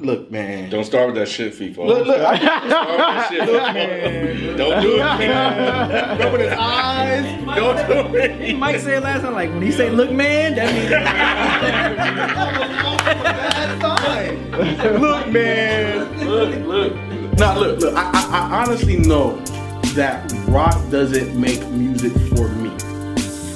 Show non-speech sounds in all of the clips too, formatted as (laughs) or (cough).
Look, man. Don't start with that shit, FIFA. Look, look. Don't start with that shit, (laughs) FIFA. Don't do it, man. (laughs) Open his eyes. Don't do it. Mike said last time, like when he say "look, man," that means (laughs) look, man. Look, look. Now, look, look. I, I, I honestly know that Roc doesn't make music for me.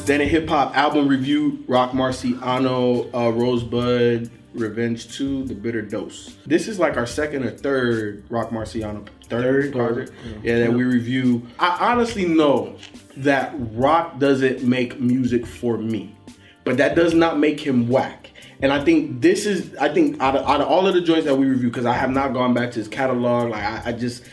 Then a hip hop album review: Roc Marciano, uh, Rosebud, Revenge 2, The Bitter Dose. This is like our second or third Roc Marciano third project. Yeah, that we review. I honestly know that Roc doesn't make music for me, but that does not make him whack. And I think this is, I think out of, out of all of the joints that we review, because I have not gone back to his catalog, like I, I just,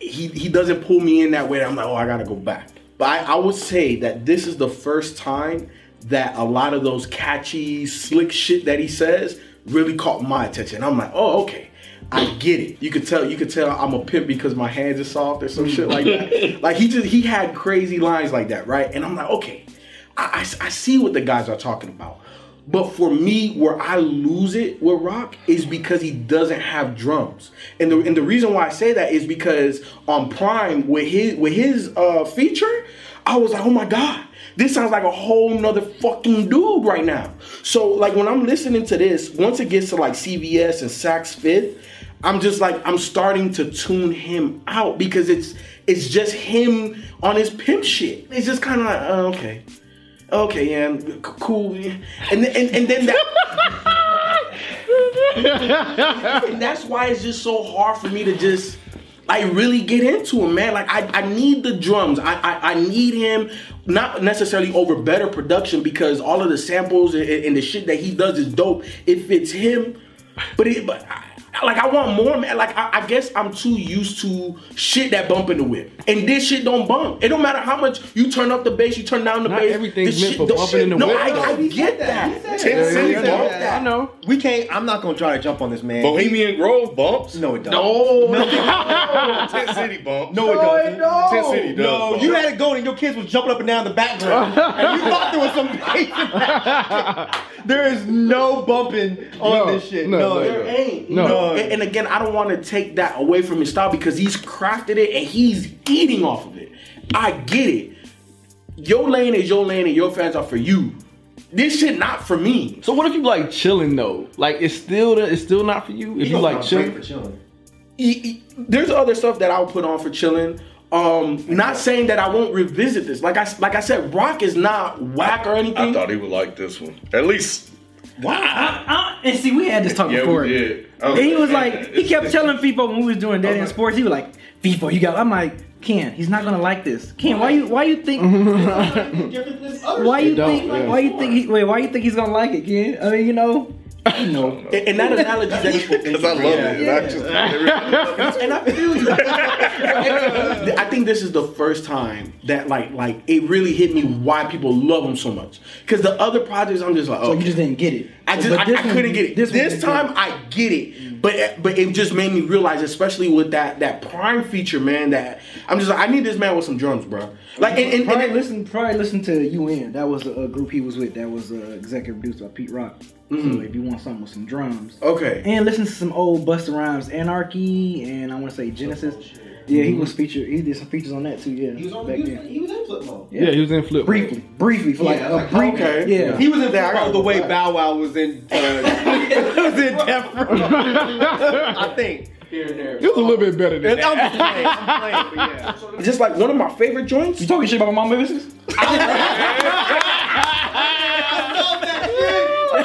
he, he doesn't pull me in that way. I'm like, oh, I gotta go back. But I, I would say that this is the first time that a lot of those catchy, slick shit that he says really caught my attention. I'm like, oh, okay. I get it. You could tell. You could tell I'm a pimp because my hands are soft or some shit like that. (laughs) like he just he had crazy lines like that, right? And I'm like, okay, I, I, I see what the guys are talking about. But for me, where I lose it with Roc is because he doesn't have drums, and the and the reason why I say that is because on Prime with his with his uh, feature, I was like, oh my god, this sounds like a whole nother fucking dude right now. So like when I'm listening to this, once it gets to like CVS and Saks Fifth, I'm just like I'm starting to tune him out because it's it's just him on his pimp shit. It's just kind of like uh, okay, okay, yeah, c- cool, and then, and, and then that. (laughs) and that's why it's just so hard for me to just like really get into him, man. Like I, I need the drums. I, I I need him not necessarily over better production because all of the samples and, and the shit that he does is dope. It fits him, but it but. I, like I want more, man. Like I, I guess I'm too used to shit that bump in the whip, and this shit don't bump. It don't matter how much you turn up the bass, you turn down the Not bass. everything's meant shit, for bumping shit- in the no, whip, I, though. I He get that. that. Tent City Yeah, bump. yeah, I know. We can't. I'm not gonna try to jump on this man. Bohemian Grove bumps. No, it don't. No, Tent City bumps. No, it doesn't. Tent City does. No, bump. you had it going and your kids was jumping up and down the background. (laughs) and you thought there was some bass in that. There is no bumping on No, this shit. no, No, no, there no. ain't. No. No. And, and again, I don't want to take that away from his style because he's crafted it and he's eating off of it. I get it. Your lane is your lane and your fans are for you. This shit not for me. So what if you like chilling though? Like it's still the, it's still not for you. If you, like chilling, for chilling. E- There's other stuff that I'll put on for chilling. Um, not saying that I won't revisit this. Like I like I said, Roc is not whack or anything. I thought he would like this one. At least. I, I, and see, we had this talk Yeah, before. we did. And he was like, (laughs) he kept telling people when we was doing Dead End Sports, he was like, FIFO, you got. I'm like, Ken, he's not gonna like this. Ken, why you, why you think, (laughs) why you don't, think, yeah. why you think, he, wait, why you think he's gonna like it, Ken? I mean, you know, you know. And, and that analogy that (laughs) Because I love it. And I just, and I feel you. I think this is the first time that like like it really hit me why people love him so much. Because the other projects, I'm just like, So oh, you just didn't get it. I just I, I couldn't get it. This, one you time did. I get it, but but it just made me realize, especially with that that prime feature, man. That I'm just like, I need this man with some drums, bro. Like and, and, and Probably that- listen, probably listen to UN. That was a, a group he was with. That was uh, executive produced by Pete Rock. So if you want something with some drums, okay. and listen to some old Busta Rhymes, Anarchy, and I want to say Genesis. Yeah, he was featured. He did some features on that too. Yeah, He was on. back He was, then. he was in flip mode. yeah, he was in flip. Mode briefly, briefly for like Yeah, a like, brief. okay. Yeah, He was in Yeah, I flip gotta mode the way. Bow Wow was in. Uh, (laughs) was in (laughs) Death Row. I think. Here and there. It was a little bit better than I'm that. just playing. I'm playing, but yeah. (laughs) Just like one of my favorite joints. you talking shit about my mama business? Let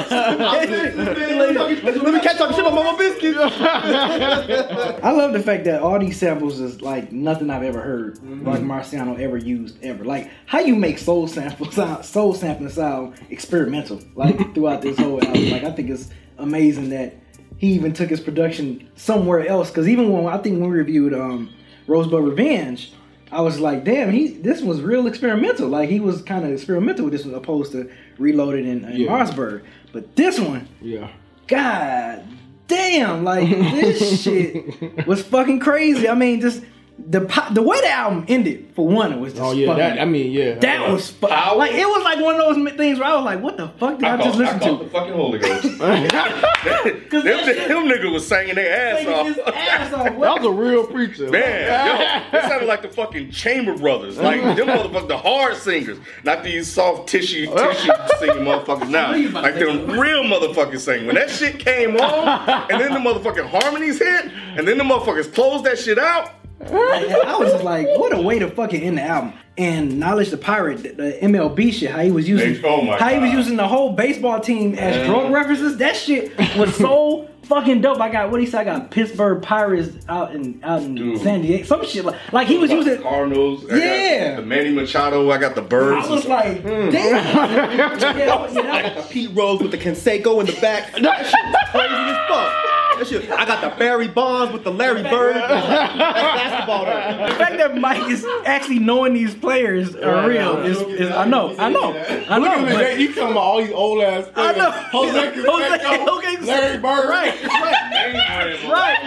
me catch up shit about Mama Biscuit. (laughs) I love the fact that all these samples is like nothing I've ever heard, like Marciano ever used ever. Like how you make soul samples sound, soul sampling sound experimental, like (laughs) throughout this whole album. Like I think it's amazing that he even took his production somewhere else. Because even when I think when we reviewed um, Rosebud Revenge, I was like, damn, he this was real experimental. Like he was kind of experimental with this, as opposed to Reloaded and, and Yeah. Marcberg. But this one, Yeah. God damn, like this (laughs) shit was fucking crazy. I mean, just the the way the album ended for one, it was just Oh yeah. fucking, That I mean yeah. that was fu- Power. like it was like one of those things where I was like, what the fuck did I, I, just listen I to? the fucking Holy Ghost. (laughs) (laughs) them, that shit- them niggas was singing their ass Taking his off. ass off. (laughs) that was a real preacher. Man, yo, it sounded like the fucking Chambers Brothers, like them motherfuckers, the hard singers, not these soft tissue tissue singing motherfuckers now, like them real motherfuckers singing. When that shit came on, and then the motherfucking harmonies hit, and then the motherfuckers closed that shit out. (laughs) I was just like, what a way to fucking end the album. And Knowledge the Pirate, the, MLB shit, how he was using, Oh how he was using the whole baseball team as drug references. That shit was so (laughs) fucking dope. I got what he said. I got Pittsburgh Pirates out in out in Dude. San Diego, some shit like like he was the using. Cardinals. I Yeah. got the Manny Machado. I got the Birds. I was like, Hmm. damn. (laughs) Yeah, yeah, I got Pete Rose with the Canseco in the back. That shit was crazy as fuck. That shit, I got the Barry Bonds with the Larry Bird. That's basketball. though. the fact that Mike is actually knowing these players are real is, is I know, I know, I Look know. at me, but- you talking about all these old ass. I know. Jose (laughs) Jose, Canseco, okay, Larry Bird. Right, right, right. Right.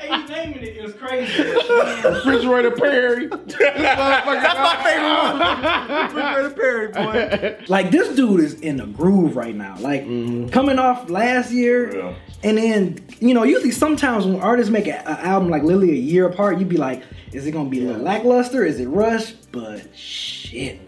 he's naming it is crazy. Refrigerator Perry. That's my favorite one. Perry, boy. Like this dude is in the groove right now. Like coming off last year, Yeah. and then you know usually sometimes when artists make an album like literally a year apart, you'd be like, is it gonna be a lackluster? Is it rush? But shit.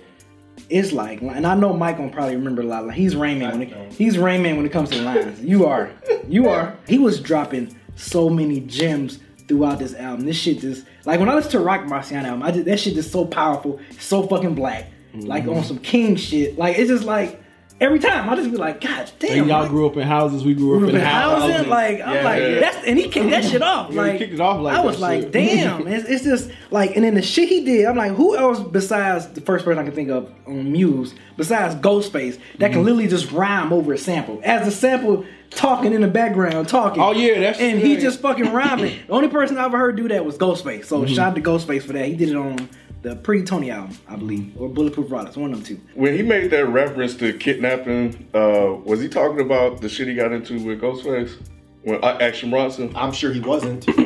It's like, and I know Mike gonna probably remember a lot. Like he's Rain Man when it, he's Rain Man when it comes to lines. You are, you are. He was dropping so many gems throughout this album. This shit just like when I listen to Roc Marciano album, I just, that shit just so powerful, so fucking black, like on mm-hmm. some King shit. Like it's just like every time I just be like, God damn, And y'all Mike. grew up in houses. We grew up Grew in up in housing, houses. like I'm Yeah. like Yeah. that's and he kicked that shit (laughs) off. Yeah, he like kicked it off like I was like, shit. damn, it's, it's just like and then the shit he did. I'm like, who else besides the first person I can think of on Muse besides Ghostface that Mm-hmm. can literally just rhyme over a sample as the sample talking in the background talking. Oh, yeah, that's and the he just fucking rhyming. (clears throat) the only person I ever heard do that was Ghostface. So Mm-hmm. shout out to Ghostface for that. He did it on the Pretty Toney album, I believe, or Bulletproof Products, one of them two. When he made that reference to kidnapping, uh, was he talking about the shit he got into with Ghostface? When uh, Action Bronson I'm sure he wasn't. (laughs) said he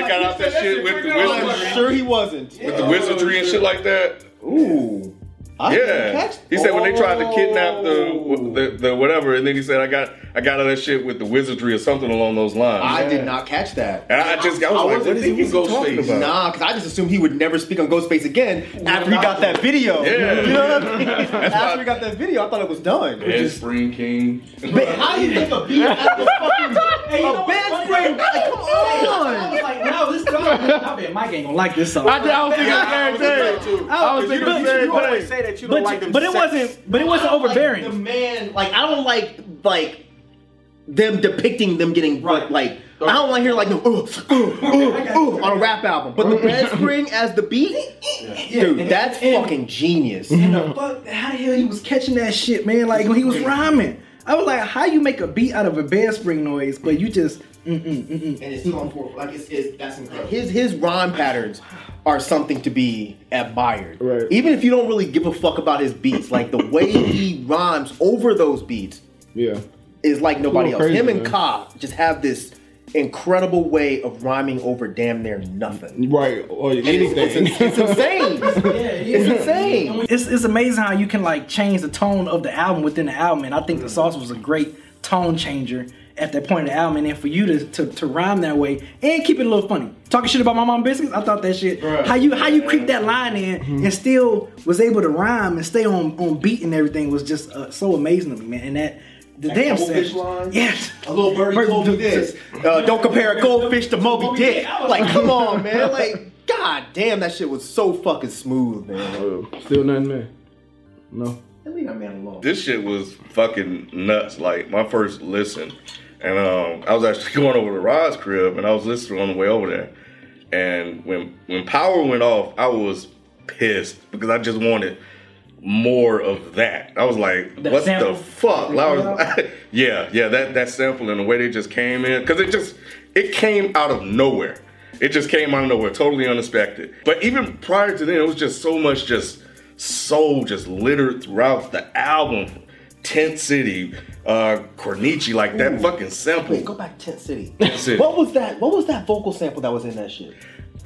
got out that shit with the I'm wizardry, sure he wasn't. With the wizardry and shit like that. Ooh. I Yeah, catch- he said when they tried to kidnap Oh. the, the the whatever, and then he said I got I got out of that shit with the wizardry or something along those lines. I did not catch that. and I just I was I like, wasn't what is he thinking talking Ghostface. about? Nah, because I just assumed he would never speak on Ghostface again after he got that video. Yeah. You know what I mean? (laughs) why- after he got that video, I thought it was done. Bed Spring King. But how do you think a beat (laughs) out of fucking a bed frame? Like, come I on. was like, when I was I bet Mike ain't gonna like this song. I, did- I was thinking the same thing. I was thinking the same thing. say that you don't but, but it wasn't. But it wasn't don't like overbearing. the man, like I don't like like them depicting them getting right. like I don't like hearing like no uh, uh, uh, uh, on a rap album. But the Red Spring as the beat, (laughs) dude, that's fucking genius. And the fuck, how the hell he was catching that shit, man? Like when he was rhyming, I was like, how you make a beat out of a bed spring noise, but you just mm mm mm mm. and it's so important. like it's, it's that's incredible. His his rhyme patterns are something to be admired. Right. Even if you don't really give a fuck about his beats, like the way he rhymes over those beats Yeah. is like nobody else. crazy, Him and man. Ka just have this incredible way of rhyming over damn near nothing. Right. Or And it's, anything. it's, it's (laughs) insane. It's insane. It's, it's amazing how you can like change the tone of the album within the album, and I think the sauce was a great tone changer at that point in the album, and then for you to, to, to rhyme that way and keep it a little funny. Talking shit about my mom biscuits, I thought that shit. How you how you creep that line in and still was able to rhyme and stay on on beat and everything was just uh, so amazing to me, man. And that the damn goldfish set, line? yes. A little birdie told me this. Uh, don't compare a goldfish to Moby Dick. Like, come on, (laughs) man. Like, god damn, that shit was so fucking smooth, man. Still nothing, man. No. Leave that man alone. This shit was fucking nuts. Like my first listen, and um, I was actually (laughs) going over to Rod's crib, and I was listening on the way over there. And when when power went off, I was pissed because I just wanted more of that. I was like, That what sample? the fuck? I was, (laughs) yeah, yeah, that that sample and the way they just came in because it just it came out of nowhere. It just came out of nowhere, totally unexpected. But even prior to then, it was just so much just soul just littered throughout the album. Tent City, uh, Cornici, like that fucking sample. Wait, go back to Tent City. City. What was that? What was that vocal sample that was in that shit?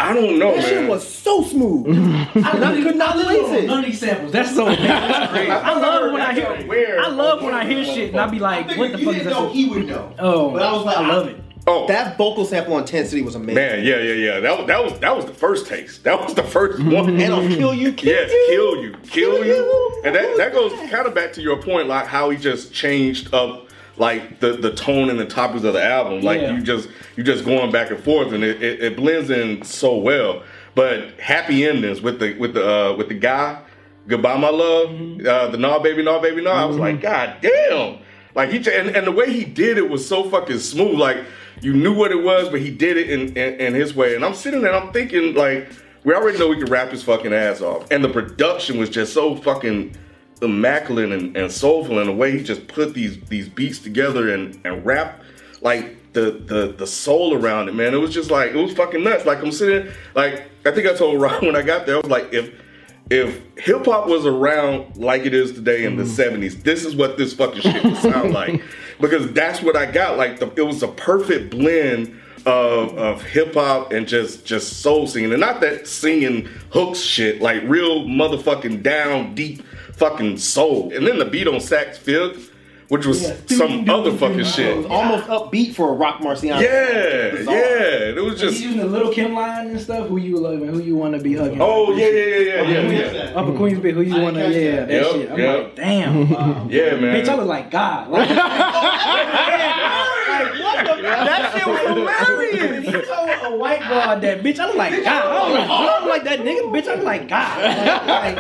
I don't know, That man. shit was so smooth. (laughs) I could not place it. None of these samples. That's so that's (laughs) crazy. I love when I hear. I love when I hear shit and I be like, what the fuck is didn't know that? he would know. Oh, But I was like, I love it. oh, That vocal sample on Tent City was amazing. man, yeah, yeah, yeah. That was that was that was the first taste. That was the first (laughs) one. And on Kill You, Kill Yes, You. kill you, kill, Kill you. You. And that, that goes kind of back to your point, like how he just changed up like the, the tone and the topics of the album. Like Yeah. you just you just going back and forth and it, it, it blends in so well. But happy endings with the with the uh, with the guy, Goodbye My Love, uh, the Nah Baby, Nah Baby, Nah. I was like, God damn. Like he and, and the way he did it was so fucking smooth. Like you knew what it was, but he did it in, in, in his way. And I'm sitting there I'm thinking like we already know we can rap his fucking ass off. And the production was just so fucking immaculate and, and soulful in the way he just put these these beats together and, and rap like the, the the soul around it, man. It was just like it was fucking nuts. Like I'm sitting like I think I told (laughs) Ron when I got there, I was like, if if hip hop was around like it is today in the mm. '70s, this is what this fucking shit would sound like. (laughs) Because that's what I got. Like the, it was a perfect blend of of hip hop and just just soul singing, and not that singing hooks shit, like real motherfucking down deep fucking soul. And then the beat on Saks Fifth, which was Yeah. some other fucking shit. It was almost upbeat for a Roc Marciano. Yeah, Bizarre. yeah. It was He's just. using the Lil' Kim line and stuff. Who you love and who you want to be hugging. Oh yeah, yeah, yeah, yeah, yeah, yeah. Upper Queensbridge, who you want to, yeah, that Yep, shit. I'm yep. like, damn. Wow. (laughs) Yeah, man. Bitch, I look like God. Like, (laughs) (laughs) That shit was hilarious. he told a white boy that, bitch, I'm like God. I don't, look, I don't like that nigga, bitch, I'm like God. Like,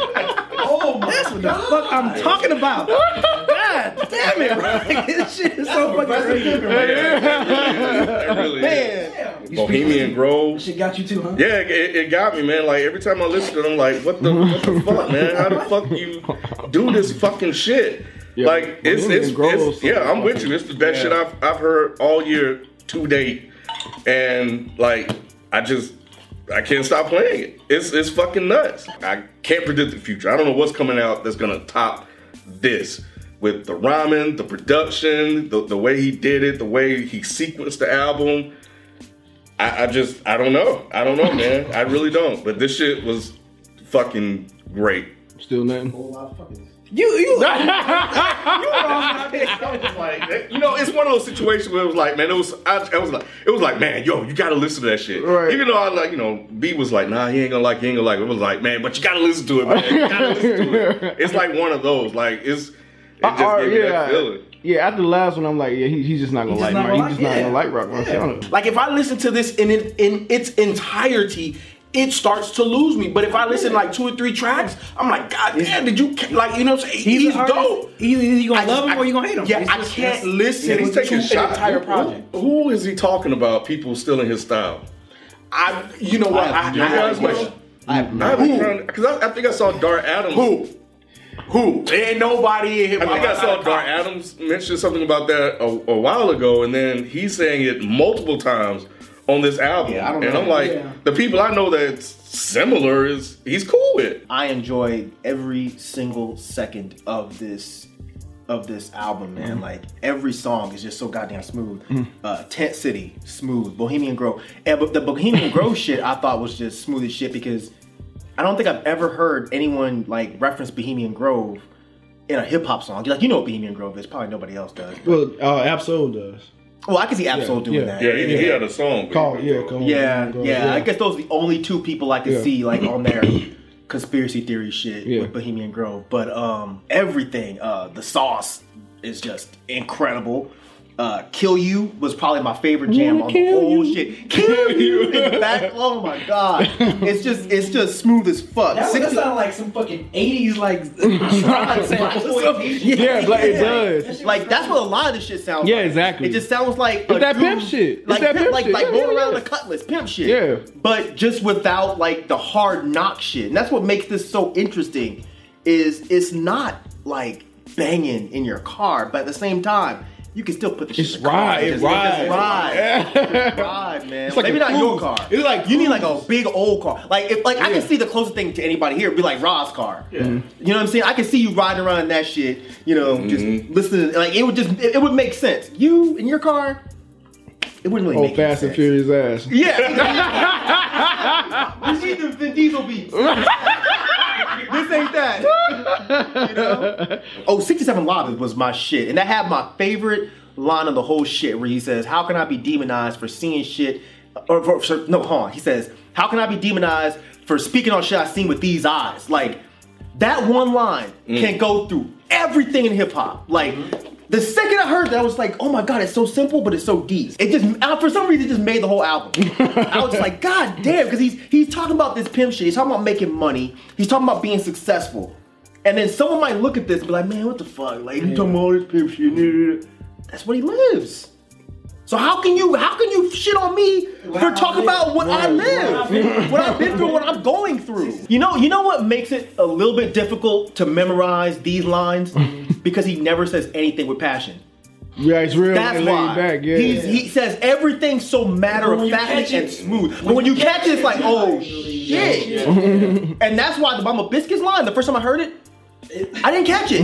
oh, that's what the fuck I'm talking about. (laughs) God damn it, bro. (laughs) this shit is so fucking crazy. It really is. Man. Bohemian Grove. Shit got you too, huh? Yeah, it, it got me, man. Like every time I listen to them, I'm like, what the what the (laughs) fuck, man? How the fuck you do this fucking shit? Yeah, like it's it's, it's yeah, I'm with you. It's the best shit I've I've heard all year to date, and like I just I can't stop playing it. It's it's fucking nuts. I can't predict the future. I don't know what's coming out that's gonna top this. With the rhyming, the production, the, the way he did it, the way he sequenced the album, I, I just I don't know. I don't know, man. I really don't. But this shit was fucking great. Still nothing. You, you, (laughs) Like you know, it's one of those situations where it was like, man, it was I, I was like, it was like, man, yo, you gotta listen to that shit. Right. Even though I like, you know, B was like, nah, he ain't gonna like, he ain't gonna like. It was like, man, but you gotta listen to it, man. You gotta listen to it. (laughs) It's like one of those. Like it's it just Uh, gave me yeah, that feeling. yeah. After the last one, I'm like, yeah, he, he's just not gonna He's like. not Mark. gonna He's just like- not yeah. gonna like Roc Marciano. Like if I listen to this in it, in its entirety, it starts to lose me. But if I listen like two or three tracks, I'm like, God damn, did you like you know? What I'm saying? he's, He's, dope. Either you gonna I- love him I- or you gonna hate him. Yeah, It's I just- can't listen And he's to taking an shots. entire project. Who, who is he talking about? People stealing his style. I, you know what? I, I, You have guys a question. know? I have I because I, I think I saw Dar Adams. Who? Who? There ain't nobody in here. I think I saw Dar Adams mention something about that a, a while ago, and then he's saying it multiple times on this album. Yeah, I don't and know. I'm like, Yeah. the people I know that's similar is he's cool with. I enjoyed every single second of this of this album, man. Mm-hmm. Like every song is just so goddamn smooth. Mm. Uh, Tent City, smooth. Bohemian Grove, and but the Bohemian Grove (laughs) shit I thought was just smooth as shit because I don't think I've ever heard anyone like reference Bohemian Grove in a hip hop song. Like you know what Bohemian Grove is, probably nobody else does. Well, uh, Ab-Soul does. Well, I can see Ab-Soul Yeah, doing yeah. that. Yeah, he, he had a song. Call, yeah, come on. Yeah, Go, yeah, I guess those are the only two people I can Yeah. see like on their (clears throat) conspiracy theory shit Yeah. with Bohemian Grove. But um everything, uh the sauce is just incredible. Uh Kill You was probably my favorite jam on the whole you. shit. Kill you in the back. Oh my god. It's just it's just smooth as fuck. That, that Sixty- like some fucking 80s like shrine samples or something. Yeah, like it does. like that's what a lot of this shit sounds Yeah, like. exactly. It just sounds like It's a that dude- pimp shit. It's Like that pimp, pimp like shit. like Yeah, rolling yeah, around yeah. the cutlass, pimp shit. Yeah. But just without like the hard knock shit. And that's what makes this so interesting. is it's not like banging in your car, but at the same time, you can still put the shit It's in the car. ride, Just- ride. just ride. Yeah. ride, man. It's like Maybe a not your car. It's like you need like a big old car. Like if like I can see the closest thing to anybody here would be like Rod's car. Yeah, You know what I'm saying? I can see you riding around in that shit. You know, just mm-hmm. listening. Like it would just it, it would make sense. You in your car, it wouldn't really Oh, make any Fast and. Furious ass. Yeah. (laughs) you see the Vin Diesel beats. (laughs) this ain't that. you know? Oh, 67 Live was my shit. And that had my favorite line of the whole shit where he says, How can I be demonized for seeing shit? Or, for, for- no, hold on. He says, How can I be demonized for speaking on shit I seen with these eyes? Like, that one line mm. can go through everything in hip hop. Like, mm-hmm. The second I heard that, I was like, oh my god, it's so simple, but it's so deep. It just, uh, for some reason, it just made the whole album. (laughs) I was like, god damn, because he's he's talking about this pimp shit. He's talking about making money. He's talking about being successful. And then someone might look at this and be like, man, what the fuck? Like, you talking about all this pimp shit? That's what he lives. So how can you how can you shit on me for talking about what I live, what I've been through, what I'm going through? You know, you know what makes it a little bit difficult to memorize these lines (laughs) because he never says anything with passion. Yeah, it's real That's laid why back. Yeah. He's, he says everything so matter of fact and smooth. But when you catch it, it's like, oh shit. (laughs) And that's why the Mama Biscuits line, the first time I heard it, (laughs) I didn't catch it.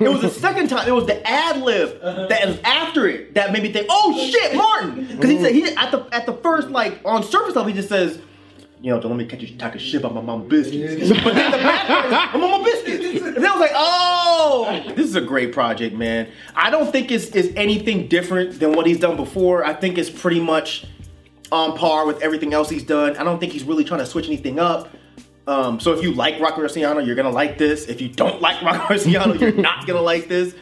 It was the second time. It was the ad lib uh-huh. that was after it that made me think, oh shit, Martin. Because he said he at the at the first like on surface level he just says. You know, don't let me catch you talking shit about my mama biscuits. But then the back is, my mama biscuits. And then I was like, oh, this is a great project, man. I don't think it's, it's anything different than what he's done before. I think it's pretty much on par with everything else he's done. I don't think he's really trying to switch anything up. Um, so if you like Roc Marciano, you're gonna like this. If you don't like Roc (laughs) Marciano, you're not gonna like this.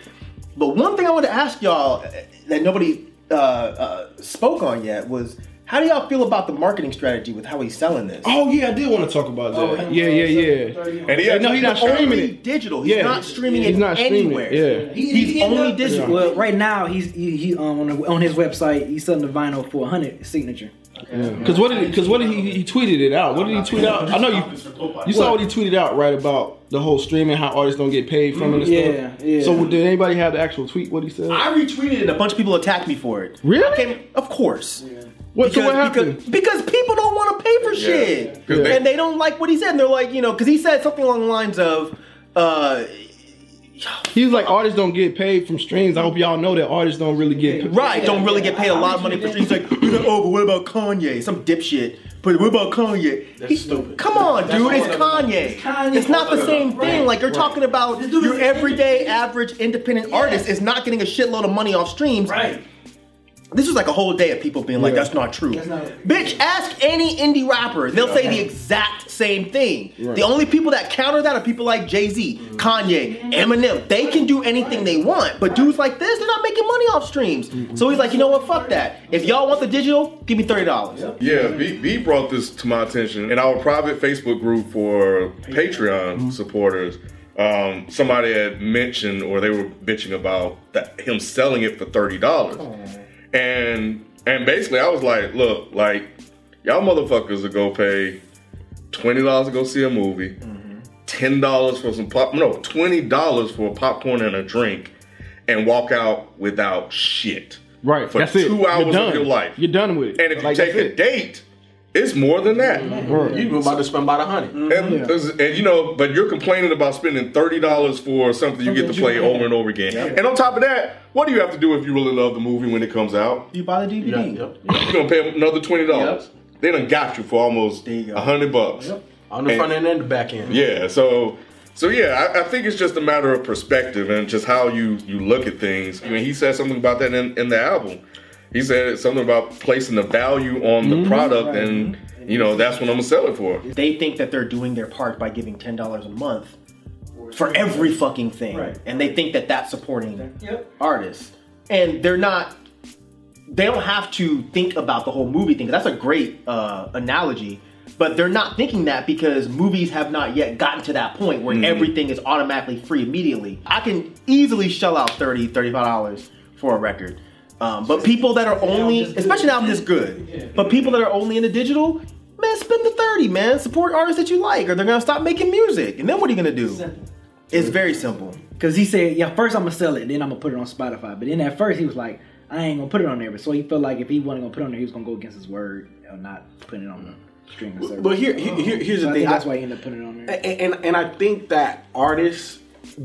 But one thing I want to ask y'all uh, that nobody uh, uh, spoke on yet was how do y'all feel about the marketing strategy with how he's selling this? Oh yeah, I did want to talk about that. yeah, yeah, yeah. And he No, he's not streaming it. digital. He's Yeah. not streaming He's it not streaming anywhere. it, yeah. He's only digital. Well, right now he's he, he um, on, on his website he's selling the vinyl for 100 signature. Because what did because what did he he tweeted it out? What did he tweet out? I know you you saw what he tweeted out right about the whole streaming, how artists don't get paid from it and Yeah, stuff. yeah. So did anybody have the actual tweet? What he said? I retweeted it. and A bunch of people attacked me for it. Really? I came- of course. what, so what happened? Because, because people don't want to pay for shit, 'Cause they- and they don't like what he said. And they're like, you know, because he said something along the lines of, uh, He was like, artists don't get paid from streams. I hope y'all know that artists don't really get paid. right, don't really get paid a lot of money for streams. Like, he's (clears throat) oh, but what about Kanye? Some dipshit. But what about Kanye? He- stupid. Come on, dude, it's Kanye. it's Kanye. It's not the same thing. Like you're talking about your everyday average independent artist is not getting a shitload of money off streams. Right. This was like a whole day of people being like, Yeah. "That's not true." That's not- Bitch, ask any indie rapper; they'll say the exact same thing. The only people that counter that are people like Jay Z, Kanye, Eminem. They can do anything they want, but dudes like this, they're not making money off streams. So he's like, you know what? Fuck that. If y'all want the digital, give me thirty dollars. Yeah, B, B brought this to my attention in our private Facebook group for Patreon supporters. Um, somebody had mentioned, or they were bitching about that him selling it for thirty dollars, and and basically I was like, look, like y'all motherfuckers will go pay twenty dollars to go see a movie, ten dollars for some pop, no, twenty dollars for a popcorn and a drink, and walk out without shit. Right, for that's two it. Hours of your life. You're done with it. And if you take a date, it's more than that. Word. You about to spend about a hundred. And, mm-hmm. and you know, but you're complaining about spending thirty dollars for something you get to play over and over again. And on top of that, what do you have to do if you really love the movie when it comes out? You buy the DVD. Yep. You're gonna pay another twenty dollars. They done got you for almost There you go. a hundred bucks. On the And- front end and the back end. Yeah, so so yeah, I, I think it's just a matter of perspective and just how you you look at things. I mean, he said something about that in, in the album. He said something about placing the value on the product, and you know that's what I'm gonna sell it for. They think that they're doing their part by giving ten dollars a month for every fucking thing, Right. and they think that that's supporting Yep. artists, and they're not. They don't have to think about the whole movie thing. That's a great uh, analogy, but they're not thinking that because movies have not yet gotten to that point where everything is automatically free immediately. I can easily shell out 30 $35 for a record. Um, but people that are only, especially now this good, (laughs) but people that are only in the digital, man, spend the 30, man. Support artists that you like, or they're gonna stop making music. And then what are you gonna do? It's very simple. Cause he said, yeah, first I'm gonna sell it, then I'm gonna put it on Spotify. But then at first he was like, I ain't gonna put it on there. But so he felt like if he wasn't gonna put it on there, he was gonna go against his word of not putting it on the streaming service. But here, here, here- here's So the I thing. think that's why he ended up putting it on there. and, and and I think that artists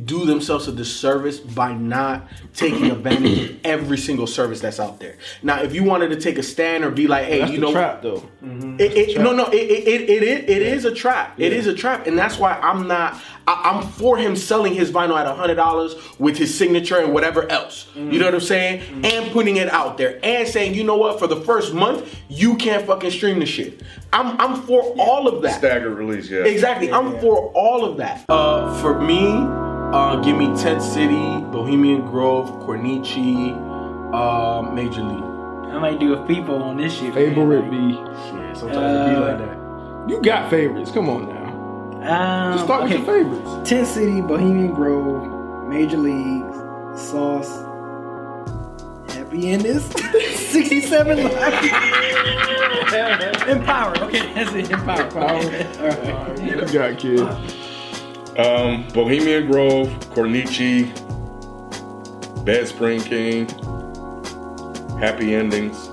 do themselves a disservice by not taking advantage of every single service that's out there. Now, if you wanted to take a stand or be like, hey, That's you know, trap though. It, it, no, no, it, it, it, it, is- it is a trap. It is a trap, and that's why I'm not. I, I'm for him selling his vinyl at hundred dollars with his signature and whatever else. You know what I'm saying? And putting it out there and saying, you know what? For the first month, you can't fucking stream the shit. I'm I'm for all of that. Staggered release, yeah. Exactly. I'm for all of that. Uh, for me, uh, give me Tent City, Bohemian Grove, Cornici, uh, Major League. I might do a FIFO on this shit. man. Favorite be. Yeah, sometimes it be like that. You got favorites. Come on now. Um, Just start with your favorites. Tent City, Bohemian Grove, Major League, Sauce, Happy Enders, (laughs) 67 (laughs) Live. (laughs) Empower. Okay, that's it. Empower. Empower. All right. What you got, kid? Um, Bohemian Grove, Cornici, Bed Spring King, Happy Endings,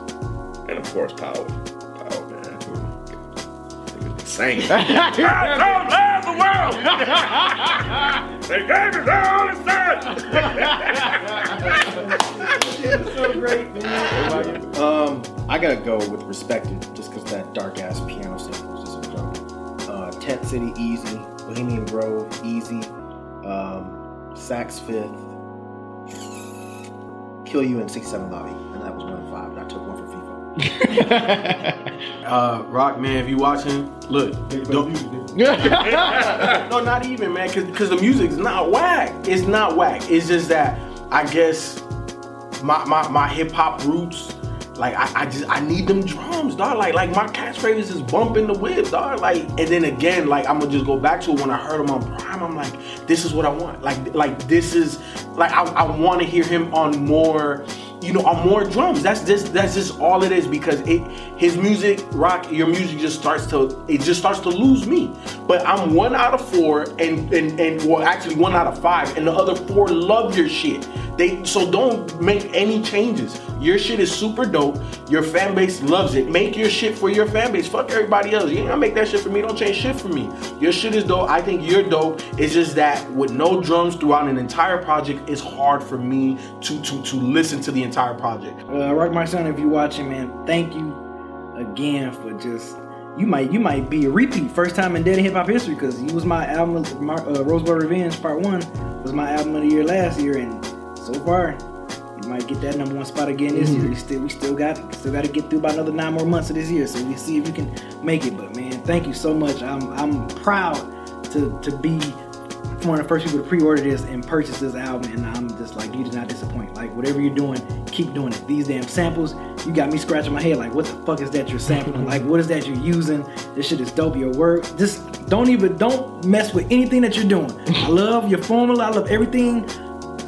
and of course Power. Power, man. Sing. I don't have the world. (laughs) they gave me their only son. Um, I gotta go with Respected just because that dark ass piano sample is just incredible. Uh, Tent City, easy. Bohemian Grove, easy. Um, Saks Fifth. Kill You in 67 Lobby, and that was one of five. And I took one for FIFA. (laughs) Uh, Roc man, if you watching, look, don't, (laughs) no, not even man, because the music's not whack. It's not whack. It's just that I guess my my, my hip hop roots. Like I, I just I need them drums, dog. Like like my catchphrase is bumping the whip, dog. Like and then again, like I'm gonna just go back to it when I heard him on Prime. I'm like, this is what I want. Like like this is like I, I want to hear him on more, you know, on more drums. That's just that's just all it is because it his music, Roc, your music just starts to it just starts to lose me. But I'm one out of four, and and and well, actually one out of five, and the other four love your shit. They so don't make any changes. Your shit is super dope. Your fan base loves it. Make your shit for your fan base. Fuck everybody else. You ain't gonna make that shit for me. Don't change shit for me. Your shit is dope. I think you're dope. It's just that with no drums throughout an entire project, it's hard for me to to to listen to the entire project. Uh, Rock My Son, if you're watching, man, thank you again for just. You might you might be a repeat first time in Dead Hip Hop history because you was my album. My, uh, Rosebud Revenge Part One was my album of the year last year, and so far you might get that number one spot again this year. You still we still got still got to get through about another nine more months of this year, so we see if you can make it. But man, thank you so much. I'm I'm proud to to be one of the first people to pre-order this and purchase this album, and I'm just like, you did not disappoint. Like whatever you're doing, keep doing it. These damn samples, you got me scratching my head. Like, what the fuck is that you're sampling? like, what is that you're using? This shit is dope. Your work, just don't even don't mess with anything that you're doing. I love your formula. I love everything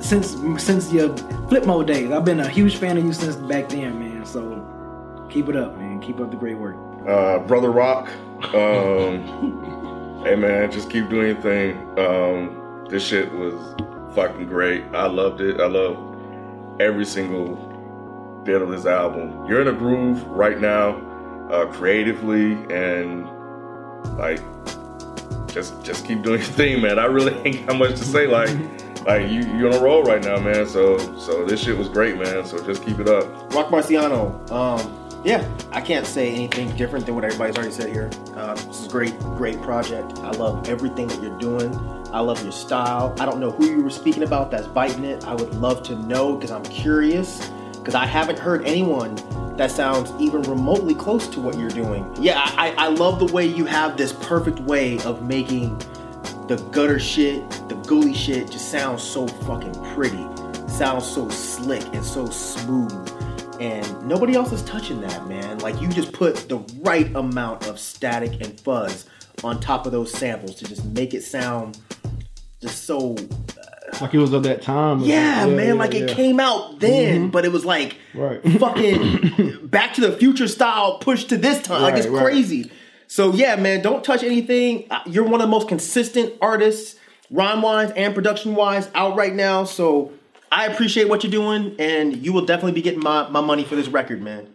since since your flip mode days. I've been a huge fan of you since back then, man. So keep it up, man. Keep up the great work. Uh, Brother Roc. Um, (laughs) hey man, just keep doing your thing. Um, this shit was fucking great. I loved it. I love every single bit of this album. You're in a groove right now, uh, creatively, and like just just keep doing your thing, man. I really (laughs) ain't got much to say. Like like you you're on a roll right now, man. So so this shit was great, man. So just keep it up. Roc Marciano. Um, yeah, I can't say anything different than what everybody's already said here. Uh, this is a great, great project. I love everything that you're doing. I love your style. I don't know who you were speaking about that's biting it. I would love to know because I'm curious because I haven't heard anyone that sounds even remotely close to what you're doing. Yeah, I, I love the way you have this perfect way of making the gutter shit, the gooly shit just sounds so fucking pretty. Sounds so slick and so smooth. And nobody else is touching that, man. Like you just put the right amount of static and fuzz on top of those samples to just make it sound just so Like it was of that time. yeah, man, like it came out then, but it was like Right. (laughs) fucking (laughs) Back to the Future style push to this time. like it's Right, right. crazy. So yeah, man, don't touch anything. Uh, You're one of the most consistent artists rhyme wise and production wise, out right now. So I appreciate what you're doing, and you will definitely be getting my, my money for this record, man.